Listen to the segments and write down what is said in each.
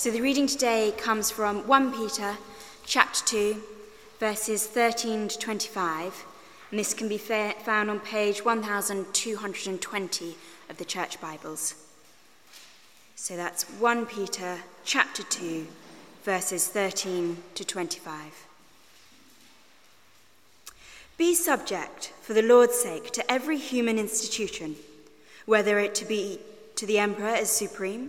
So the reading today comes from 1 Peter chapter 2, verses 13 to 25, and this can be found on page 1220 of the Church Bibles. So that's 1 Peter chapter 2, verses 13 to 25. Be subject, for the Lord's sake, to every human institution, whether it to be to the emperor as supreme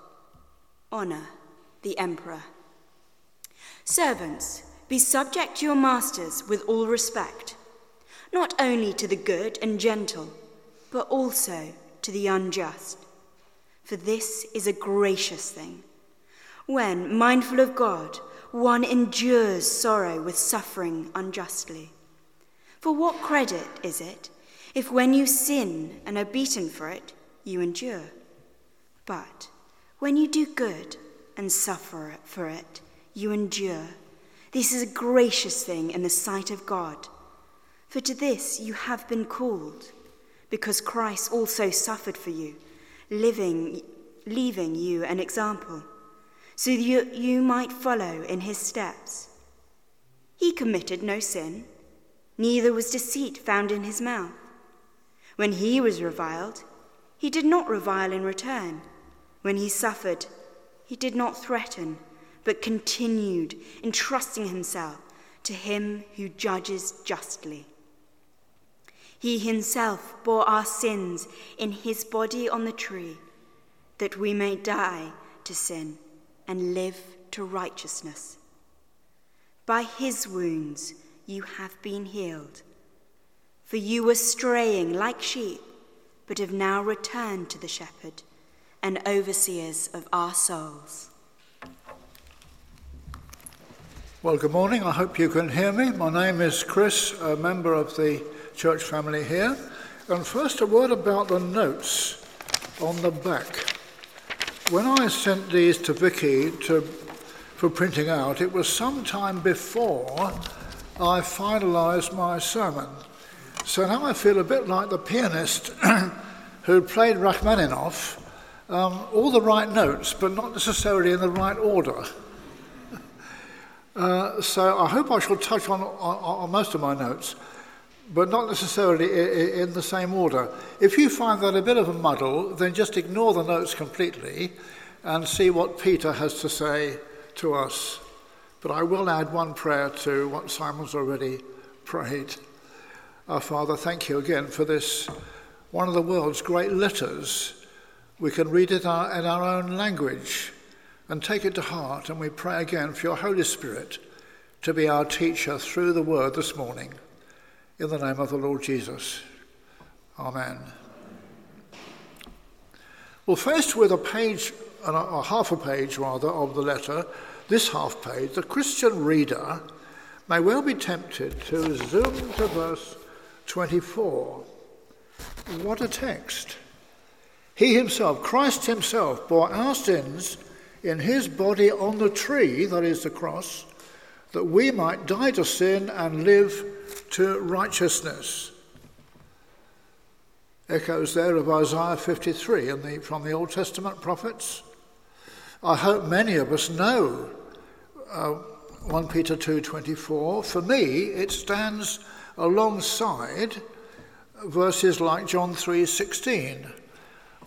honor the emperor. Servants, be subject to your masters with all respect, not only to the good and gentle, but also to the unjust. For this is a gracious thing. When, mindful of God, one endures sorrow with suffering unjustly. For what credit is it if when you sin and are beaten for it, you endure? But when you do good and suffer for it, you endure. This is a gracious thing in the sight of God. For to this you have been called, because Christ also suffered for you, living, leaving you an example, so that you, you might follow in his steps. He committed no sin, neither was deceit found in his mouth. When he was reviled, he did not revile in return. When he suffered, he did not threaten, but continued entrusting himself to him who judges justly. He himself bore our sins in his body on the tree, that we may die to sin and live to righteousness. By his wounds you have been healed. For you were straying like sheep, but have now returned to the shepherd and overseers of our souls. Well, good morning. I hope you can hear me. My name is Chris, a member of the church family here. And first, a word about the notes on the back. When I sent these to Vicky to, for printing out, it was some time before I finalised my sermon. So now I feel a bit like the pianist who played Rachmaninoff um, all the right notes, but not necessarily in the right order. uh, so I hope I shall touch on, on, on, most of my notes, but not necessarily in, in the same order. If you find that a bit of a muddle, then just ignore the notes completely and see what Peter has to say to us. But I will add one prayer to what Simon's already prayed. Our Father, thank you again for this, one of the world's great letters we can read it in our own language and take it to heart, and we pray again for your Holy Spirit to be our teacher through the word this morning. In the name of the Lord Jesus. Amen. Well, faced with a page, a half a page rather, of the letter, this half page, the Christian reader may well be tempted to zoom to verse 24. What a text! He himself, Christ himself, bore our sins in his body on the tree, that is the cross, that we might die to sin and live to righteousness. Echoes there of Isaiah 53 the, from the Old Testament prophets. I hope many of us know uh, 1 Peter 2:24. For me, it stands alongside verses like John 3:16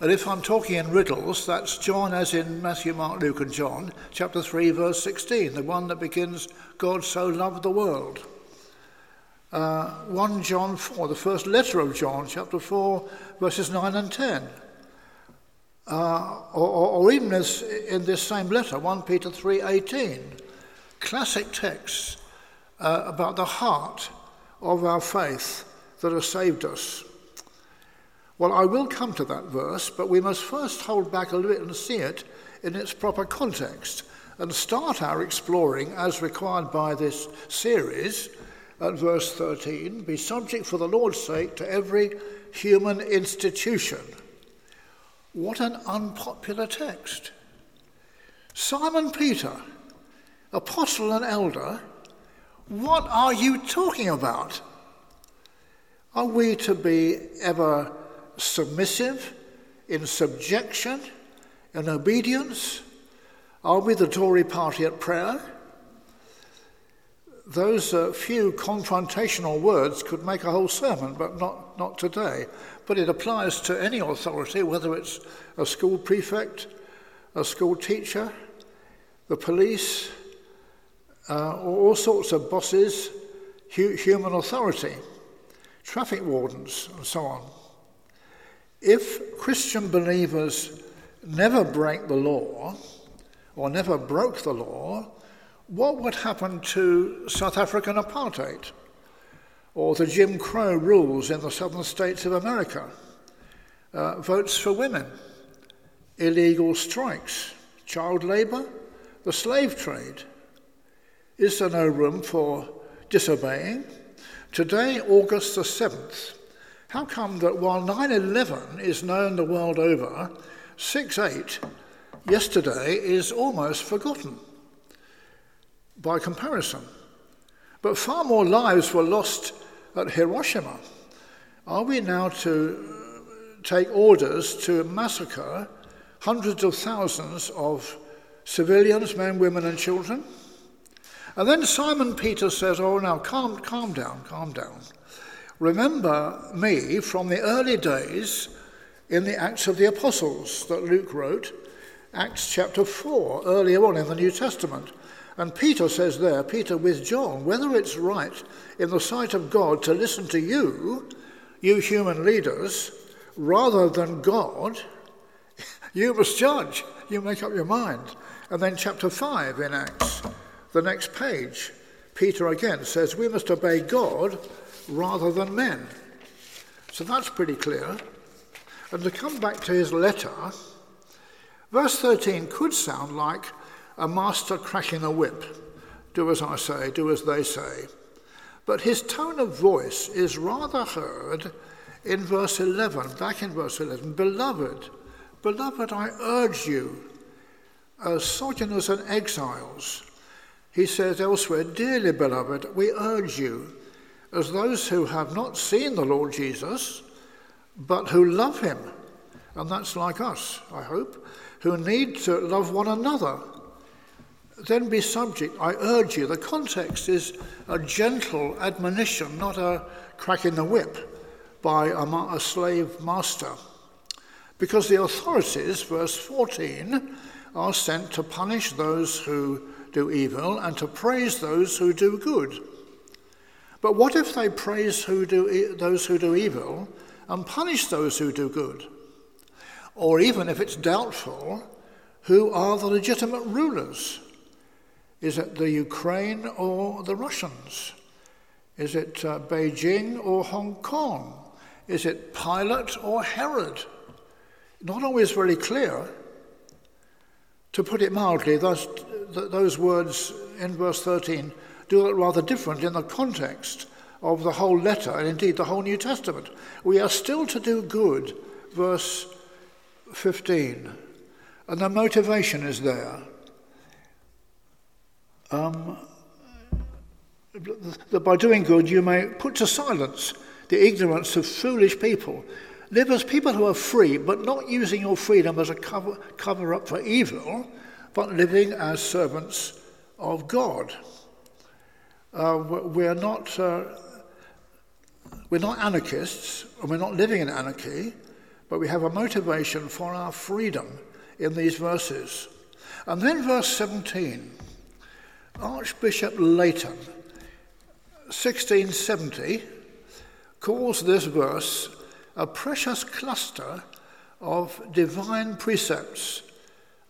and if I'm talking in riddles, that's John as in Matthew, Mark, Luke, and John, chapter 3, verse 16, the one that begins, God so loved the world. Uh, 1 John 4, the first letter of John, chapter 4, verses 9 and 10. Uh, or, or, even as in this same letter, 1 Peter 3:18, classic texts uh, about the heart of our faith that has saved us. Well, I will come to that verse, but we must first hold back a little bit and see it in its proper context. and start our exploring as required by this series at verse 13 be subject for the Lord's sake to every human institution. What an unpopular text. Simon Peter, apostle and elder, what are you talking about? Are we to be ever submissive, in subjection, in obedience? Are we the Tory party at prayer? Those uh, few confrontational words could make a whole sermon, but not, not today. But it applies to any authority, whether it's a school prefect, a school teacher, the police, uh, all sorts of bosses, hu- human authority, traffic wardens, and so on. If Christian believers never break the law, or never broke the law, what would happen to South African apartheid or the Jim Crow rules in the southern states of America? Uh, votes for women, illegal strikes, child labour, the slave trade. Is there no room for disobeying? Today, August the 7th, how come that while 9 11 is known the world over, 6 8 yesterday is almost forgotten? by comparison. But far more lives were lost at Hiroshima. Are we now to take orders to massacre hundreds of thousands of civilians, men, women, and children? And then Simon Peter says, Oh, now calm, calm down, calm down. Remember me from the early days in the Acts of the Apostles that Luke wrote, Acts chapter 4, earlier on in the New Testament. And Peter says there, Peter with John, whether it's right in the sight of God to listen to you, you human leaders, rather than God, you must judge. You make up your mind. And then, chapter 5 in Acts, the next page, Peter again says, We must obey God rather than men. So that's pretty clear. And to come back to his letter, verse 13 could sound like a master cracking a whip. Do as I say, do as they say. But his tone of voice is rather heard in verse 11, back in verse 11. Beloved, beloved, I urge you, as sojourners and exiles. He says elsewhere, Dearly beloved, we urge you, as those who have not seen the Lord Jesus, but who love him, and that's like us, I hope, who need to love one another then be subject, I urge you, the context is a gentle admonition, not a crack in the whip by a, slave master. Because the authorities, verse 14, are sent to punish those who do evil and to praise those who do good. But what if they praise who do those who do evil and punish those who do good? Or even if it's doubtful, who are the legitimate rulers? Is it the Ukraine or the Russians? Is it uh, Beijing or Hong Kong? Is it Pilate or Herod? Not always very clear. To put it mildly, those, those words in verse 13 do look rather different in the context of the whole letter and indeed the whole New Testament. We are still to do good, verse 15, and the motivation is there. Um, that by doing good you may put to silence the ignorance of foolish people. Live as people who are free, but not using your freedom as a cover, cover up for evil, but living as servants of God. Uh, we're not. Uh, we're not anarchists, and we're not living in anarchy, but we have a motivation for our freedom in these verses. And then verse 17 Archbishop Leighton, 1670, calls this verse a precious cluster of divine precepts.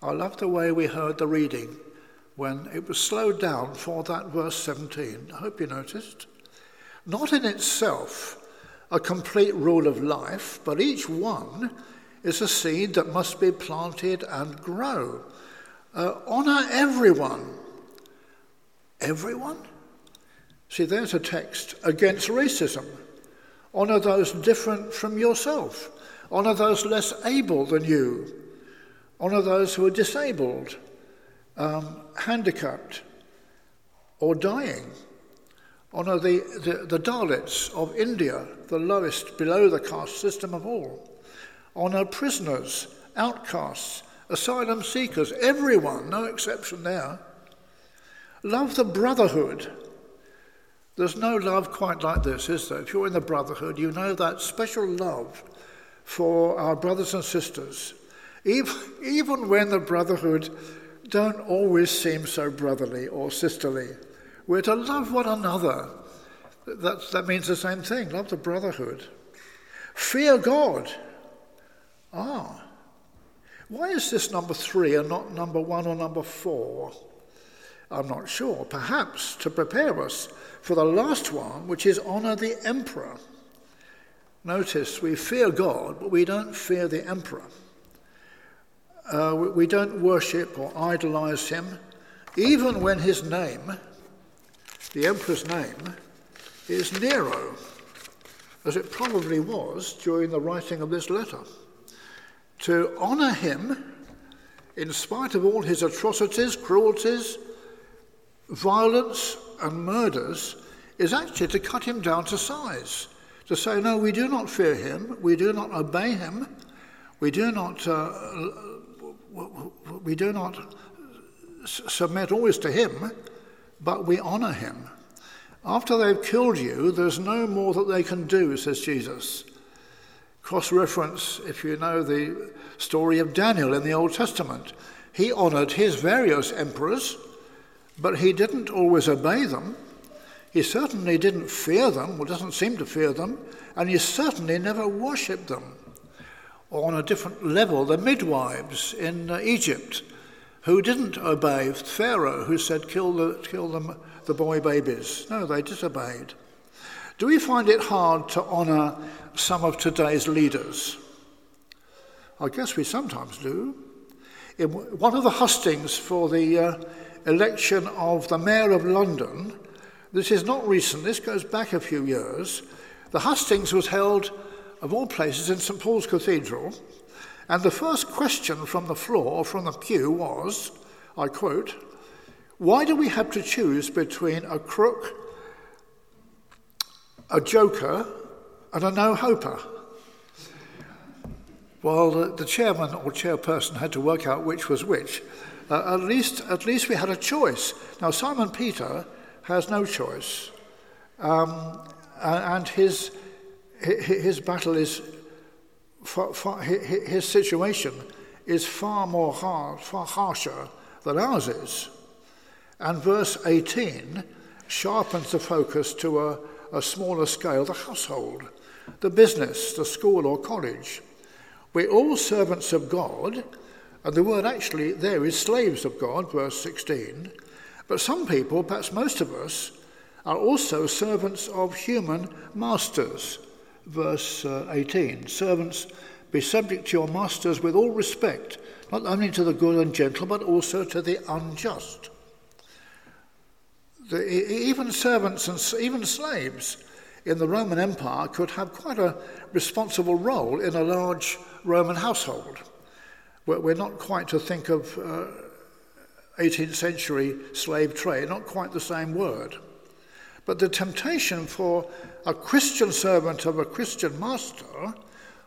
I love the way we heard the reading when it was slowed down for that verse 17. I hope you noticed. Not in itself a complete rule of life, but each one is a seed that must be planted and grow Uh, honour everyone. Everyone? See, there's a text against racism. Honour those different from yourself. Honour those less able than you. Honour those who are disabled, um, handicapped, or dying. Honour the, the, the Dalits of India, the lowest below the caste system of all. Honour prisoners, outcasts, asylum seekers, everyone, no exception there. Love the brotherhood there's no love quite like this, is there? If you're in the brotherhood, you know that special love for our brothers and sisters, even, even when the brotherhood don't always seem so brotherly or sisterly. We're to love one another. That, that means the same thing love the brotherhood. Fear God. Ah. Why is this number three and not number one or number four? I'm not sure. Perhaps to prepare us for the last one, which is honour the emperor. Notice we fear God, but we don't fear the emperor. Uh, we don't worship or idolize him, even when his name, the emperor's name, is Nero, as it probably was during the writing of this letter. To honour him, in spite of all his atrocities, cruelties, violence and murders is actually to cut him down to size, to say, no, we do not fear him, we do not obey him, we do not, uh, we do not submit always to him, but we honor him. After they've killed you, there's no more that they can do, says Jesus. Cross reference, if you know the story of Daniel in the Old Testament, he honored his various emperors but he didn't always obey them. He certainly didn't fear them, or doesn't seem to fear them, and he certainly never worshipped them. Or on a different level, the midwives in uh, Egypt who didn't obey Pharaoh, who said, kill, the, kill them, the boy babies. No, they disobeyed. Do we find it hard to honour some of today's leaders? I guess we sometimes do. In one of the hustings for the uh, election of the Mayor of London, this is not recent, this goes back a few years. The hustings was held, of all places, in St Paul's Cathedral, and the first question from the floor, from the pew, was I quote, Why do we have to choose between a crook, a joker, and a no hoper? Well, the, the chairman or chairperson had to work out which was which. Uh, at, least, at least we had a choice. Now, Simon Peter has no choice. Um, and his, his battle is, far, far, his situation is far more hard, far harsher than ours is. And verse 18 sharpens the focus to a, a smaller scale the household, the business, the school or college. We're all servants of God and the word actually there is slaves of God, verse 16. But some people, perhaps most of us, are also servants of human masters, verse uh, 18. Servants, be subject to your masters with all respect, not only to the good and gentle, but also to the unjust. The, even servants and even slaves in the Roman Empire could have quite a responsible role in a large Roman household. We're not quite to think of uh, 18th century slave trade, not quite the same word. But the temptation for a Christian servant of a Christian master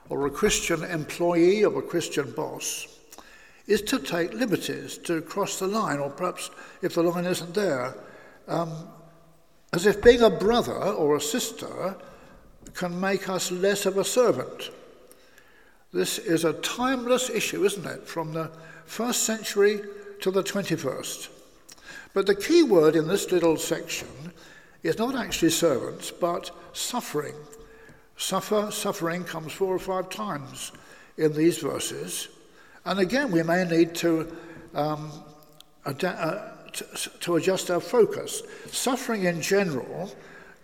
or a Christian employee of a Christian boss is to take liberties, to cross the line, or perhaps if the line isn't there, um, as if being a brother or a sister can make us less of a servant. This is a timeless issue, isn't it, from the first century to the 21st. But the key word in this little section is not actually servants, but suffering. Suffer, suffering comes four or five times in these verses. And again, we may need to, um, uh, to adjust our focus. Suffering in general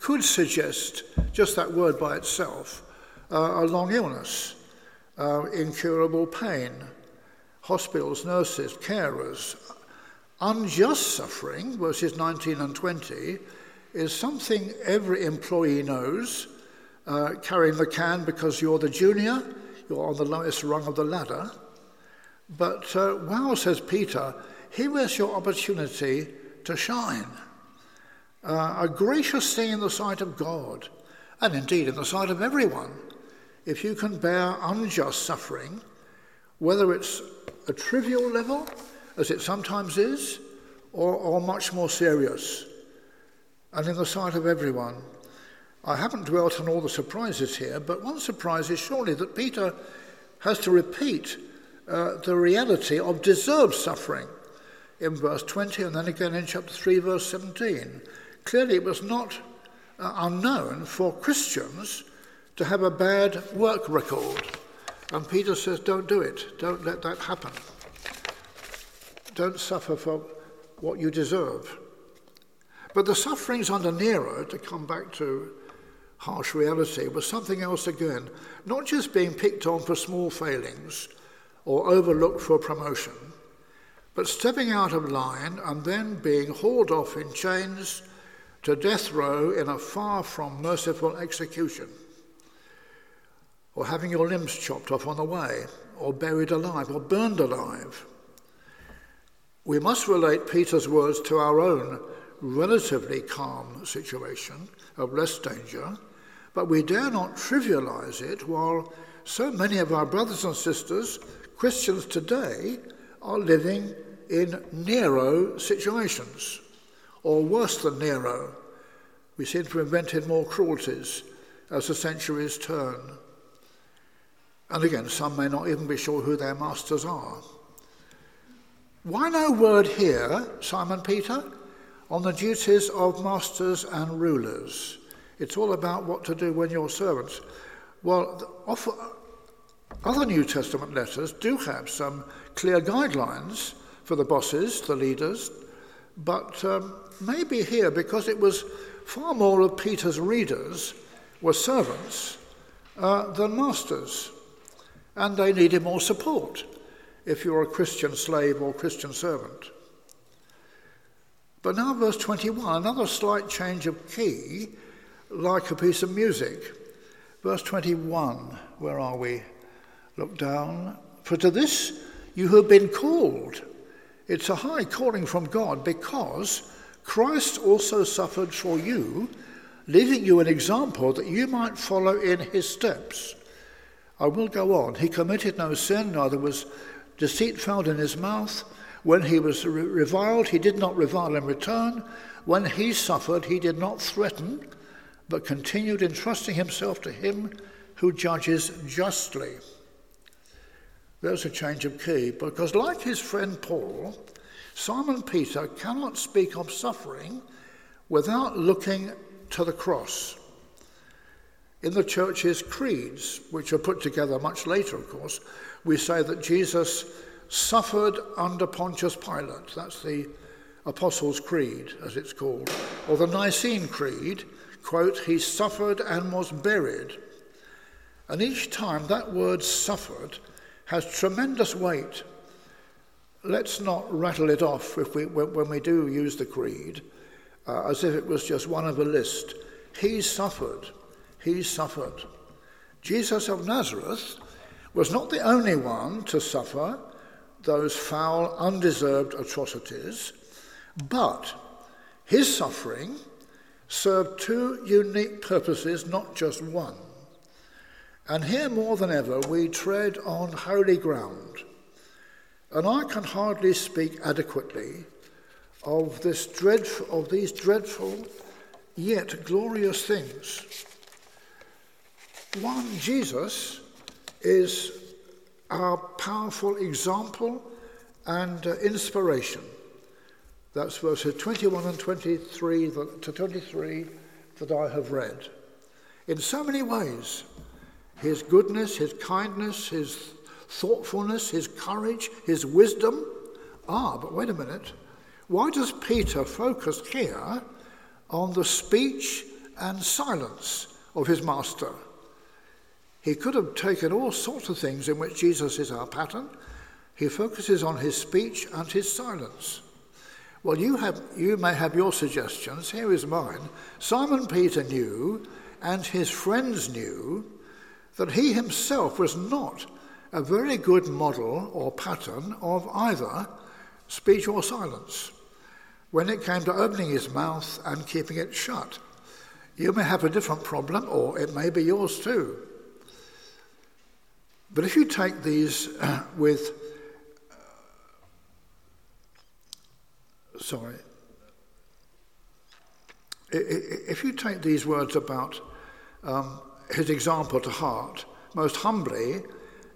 could suggest, just that word by itself, uh, a long illness uh, incurable pain, hospitals, nurses, carers. Unjust suffering, verses 19 and 20, is something every employee knows. Uh, carrying the can because you're the junior, you're on the lowest rung of the ladder. But uh, wow, says Peter, here is your opportunity to shine. Uh, a gracious thing in the sight of God, and indeed in the sight of everyone, if you can bear unjust suffering, whether it's a trivial level, as it sometimes is, or, or much more serious, and in the sight of everyone. I haven't dwelt on all the surprises here, but one surprise is surely that Peter has to repeat uh, the reality of deserved suffering in verse 20 and then again in chapter 3, verse 17. Clearly, it was not uh, unknown for Christians to have a bad work record. And Peter says, Don't do it. Don't let that happen. Don't suffer for what you deserve. But the sufferings under Nero, to come back to harsh reality, was something else again. Not just being picked on for small failings or overlooked for promotion, but stepping out of line and then being hauled off in chains to death row in a far from merciful execution, or having your limbs chopped off on the way, or buried alive, or burned alive. We must relate Peter's words to our own relatively calm situation of less danger, but we dare not trivialize it while so many of our brothers and sisters, Christians today, are living in Nero situations, or worse than Nero. We seem to have invented more cruelties as the centuries turn. And again, some may not even be sure who their masters are. Why no word here, Simon Peter, on the duties of masters and rulers? It's all about what to do when you're servants. Well, other New Testament letters do have some clear guidelines for the bosses, the leaders, but um, maybe here, because it was far more of Peter's readers were servants uh, than masters, and they needed more support if you're a Christian slave or Christian servant. But now, verse 21, another slight change of key, like a piece of music. Verse 21, where are we? Look down. For to this you have been called it's a high calling from God because Christ also suffered for you, leaving you an example that you might follow in his steps. I will go on. He committed no sin, neither was deceit found in his mouth. When he was reviled, he did not revile in return. When he suffered, he did not threaten, but continued entrusting himself to him who judges justly. There's a change of key because, like his friend Paul, Simon Peter cannot speak of suffering without looking to the cross. In the church's creeds, which are put together much later, of course, we say that Jesus suffered under Pontius Pilate. That's the Apostles' Creed, as it's called. Or the Nicene Creed, quote, he suffered and was buried. And each time that word suffered has tremendous weight. Let's not rattle it off if we, when we do use the creed uh, as if it was just one of a list. He suffered. He suffered. Jesus of Nazareth was not the only one to suffer those foul, undeserved atrocities, but his suffering served two unique purposes, not just one. And here more than ever, we tread on holy ground. And I can hardly speak adequately of, this dreadful, of these dreadful yet glorious things. One, Jesus is our powerful example and uh, inspiration. That's verses 21 and 23 to 23 that I have read. In so many ways, his goodness, his kindness, his thoughtfulness, his courage, his wisdom. Ah, but wait a minute. Why does Peter focus here on the speech and silence of his master? He could have taken all sorts of things in which Jesus is our pattern. He focuses on his speech and his silence. Well, you, have, you may have your suggestions. Here is mine. Simon Peter knew, and his friends knew, that he himself was not a very good model or pattern of either speech or silence when it came to opening his mouth and keeping it shut. You may have a different problem, or it may be yours too. But if you take these uh, with, sorry, if you take these words about um, his example to heart most humbly,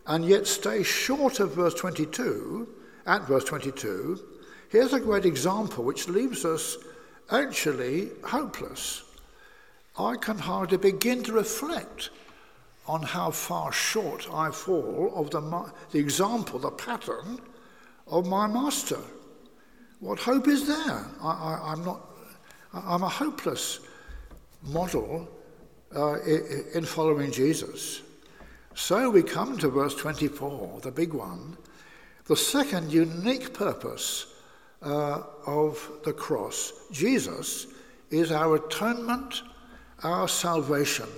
and yet stay short of verse 22, at verse 22, Here's a great example which leaves us actually hopeless. I can hardly begin to reflect on how far short I fall of the, the example, the pattern of my master. What hope is there? I, am not, I'm a hopeless model uh, in following Jesus. So we come to verse 24, the big one. The second unique purpose uh, of the cross. Jesus is our atonement, our salvation.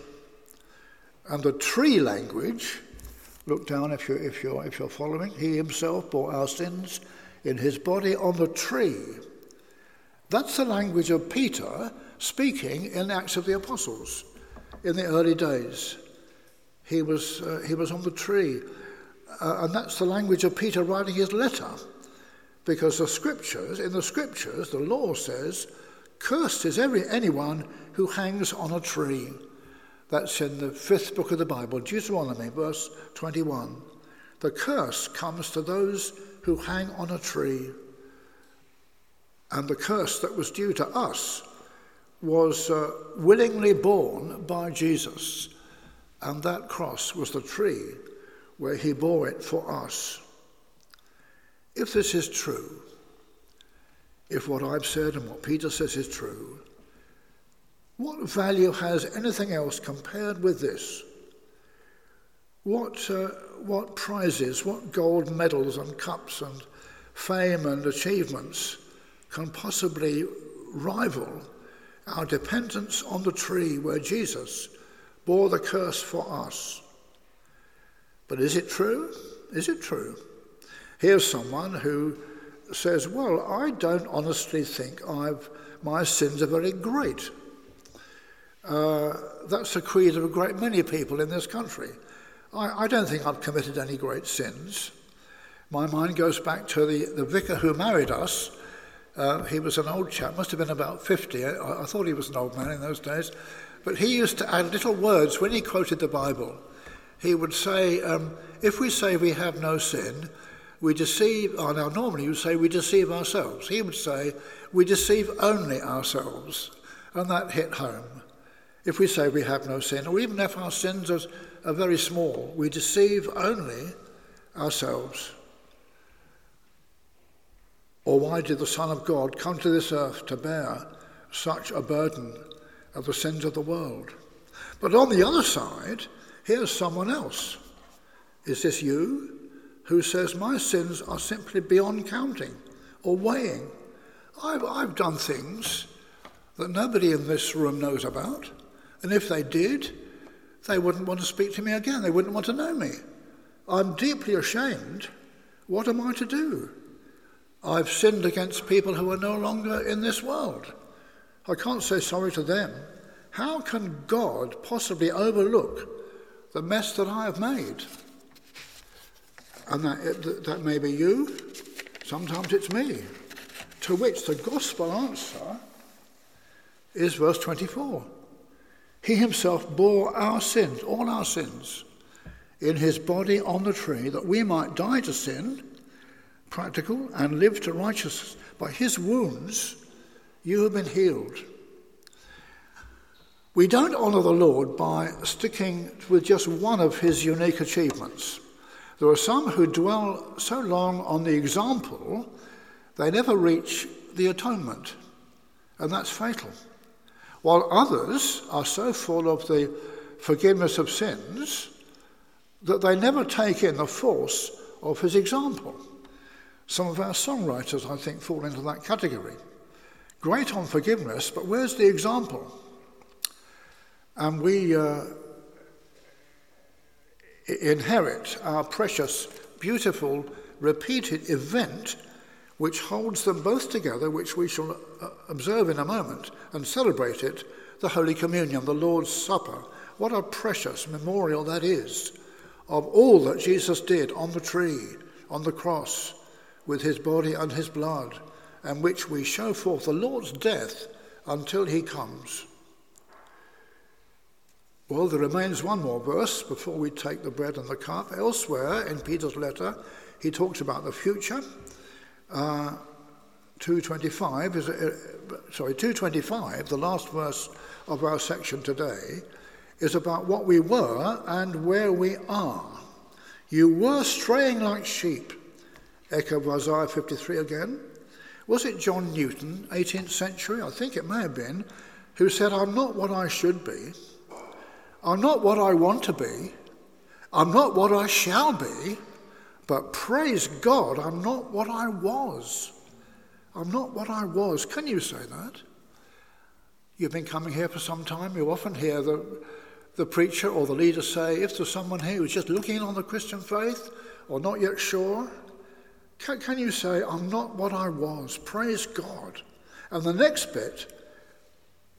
And the tree language, look down if you're, if, you're, if you're following, he himself bore our sins in his body on the tree. That's the language of Peter speaking in the Acts of the Apostles in the early days. He was, uh, he was on the tree. Uh, and that's the language of Peter writing his letter. Because the scriptures, in the scriptures, the law says, cursed is every anyone who hangs on a tree. That's in the fifth book of the Bible, Deuteronomy, verse 21. The curse comes to those who hang on a tree. And the curse that was due to us was uh, willingly borne by Jesus. And that cross was the tree where he bore it for us. If this is true, if what I've said and what Peter says is true, what value has anything else compared with this? What, uh, what prizes, what gold medals and cups and fame and achievements can possibly rival our dependence on the tree where Jesus bore the curse for us? But is it true? Is it true? Here's someone who says, Well, I don't honestly think I've, my sins are very great. Uh, that's the creed of a great many people in this country. I, I, don't think I've committed any great sins. My mind goes back to the, the vicar who married us. Uh, he was an old chap, must have been about 50. I, I thought he was an old man in those days. But he used to add little words when he quoted the Bible. He would say, um, If we say we have no sin, we deceive, or now normally you say we deceive ourselves. He would say we deceive only ourselves. And that hit home. If we say we have no sin, or even if our sins are, are very small, we deceive only ourselves. Or why did the Son of God come to this earth to bear such a burden of the sins of the world? But on the other side, here's someone else. Is this you? who says, My sins are simply beyond counting or weighing. I've, I've done things that nobody in this room knows about, and if they did, they wouldn't want to speak to me again. They wouldn't want to know me. I'm deeply ashamed. What am I to do? I've sinned against people who are no longer in this world. I can't say sorry to them. How can God possibly overlook the mess that I have made? And that, that may be you, sometimes it's me. To which the gospel answer is verse 24. He himself bore our sins, all our sins, in his body on the tree, that we might die to sin, practical, and live to righteousness. By his wounds, you have been healed. We don't honour the Lord by sticking with just one of his unique achievements. There are some who dwell so long on the example, they never reach the atonement, and that's fatal. While others are so full of the forgiveness of sins that they never take in the force of his example. Some of our songwriters, I think, fall into that category. Great on forgiveness, but where's the example? And we uh, inherit our precious, beautiful, repeated event which holds them both together, which we shall uh, observe in a moment and celebrate it the Holy Communion, the Lord's Supper. What a precious memorial that is of all that Jesus did on the tree, on the cross, with his body and his blood, and which we show forth the Lord's death until he comes. Well, there remains one more verse before we take the bread and the cup. Elsewhere in Peter's letter, he talks about the future. Uh, 225 is uh, sorry 225 the last verse of our section today is about what we were and where we are. You were straying like sheep echo of isaiah 53 again. Was it john newton 18th century i think it may have been who said i'm not what i should be. I'm not what i want to be. I'm not what i shall be but praise god i'm not what i was I'm not what I was. Can you say that? You've been coming here for some time. You often hear the, the preacher or the leader say, if there's someone here who's just looking on the Christian faith or not yet sure, can, can you say, I'm not what I was? Praise God. And the next bit,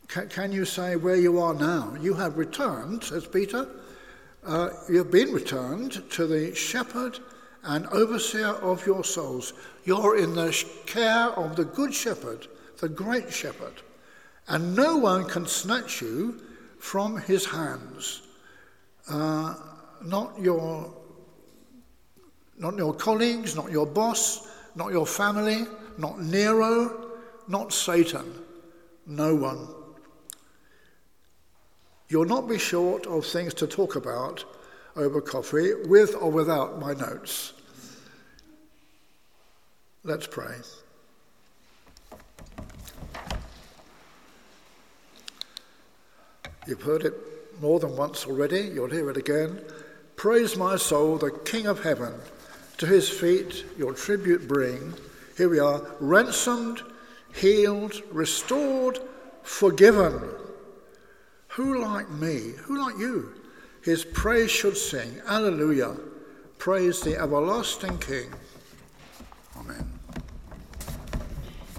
can, can you say where you are now? You have returned, says Peter. Uh, you've been returned to the shepherd and overseer of your souls. You're in the care of the Good Shepherd, the Great Shepherd, and no one can snatch you from his hands. Uh, not your not your colleagues, not your boss, not your family, not Nero, not Satan. No one. You'll not be short of things to talk about over coffee, with or without my notes. Let's pray. You've heard it more than once already, you'll hear it again. Praise my soul, the King of heaven. To his feet your tribute bring. Here we are, ransomed, healed, restored, forgiven. Who like me? Who like you? His praise should sing, Alleluia, praise the everlasting King. Amen.